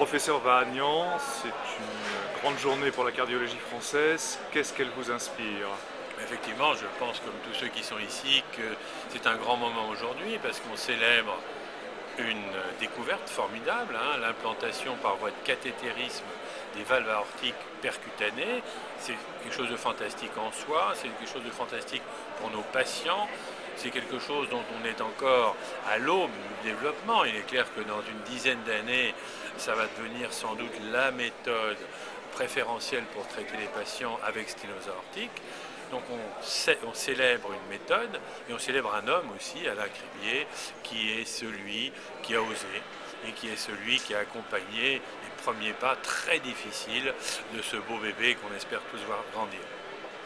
Professeur Vahagnan, c'est une grande journée pour la cardiologie française. Qu'est-ce qu'elle vous inspire? Effectivement, je pense, comme tous ceux qui sont ici, que c'est un grand moment aujourd'hui parce qu'on célèbre une découverte formidable, hein, l'implantation par voie de cathétérisme des valves aortiques percutanées. C'est quelque chose de fantastique en soi, c'est quelque chose de fantastique pour nos patients. C'est quelque chose dont on est encore à l'aube du développement. Il est clair que dans une dizaine d'années, ça va devenir sans doute la méthode préférentielle pour traiter les patients avec sténose aortique. Donc on, célèbre une méthode et on célèbre un homme aussi, Alain Cribier, qui est celui qui a osé et qui est celui qui a accompagné les premiers pas très difficiles de ce beau bébé qu'on espère tous voir grandir.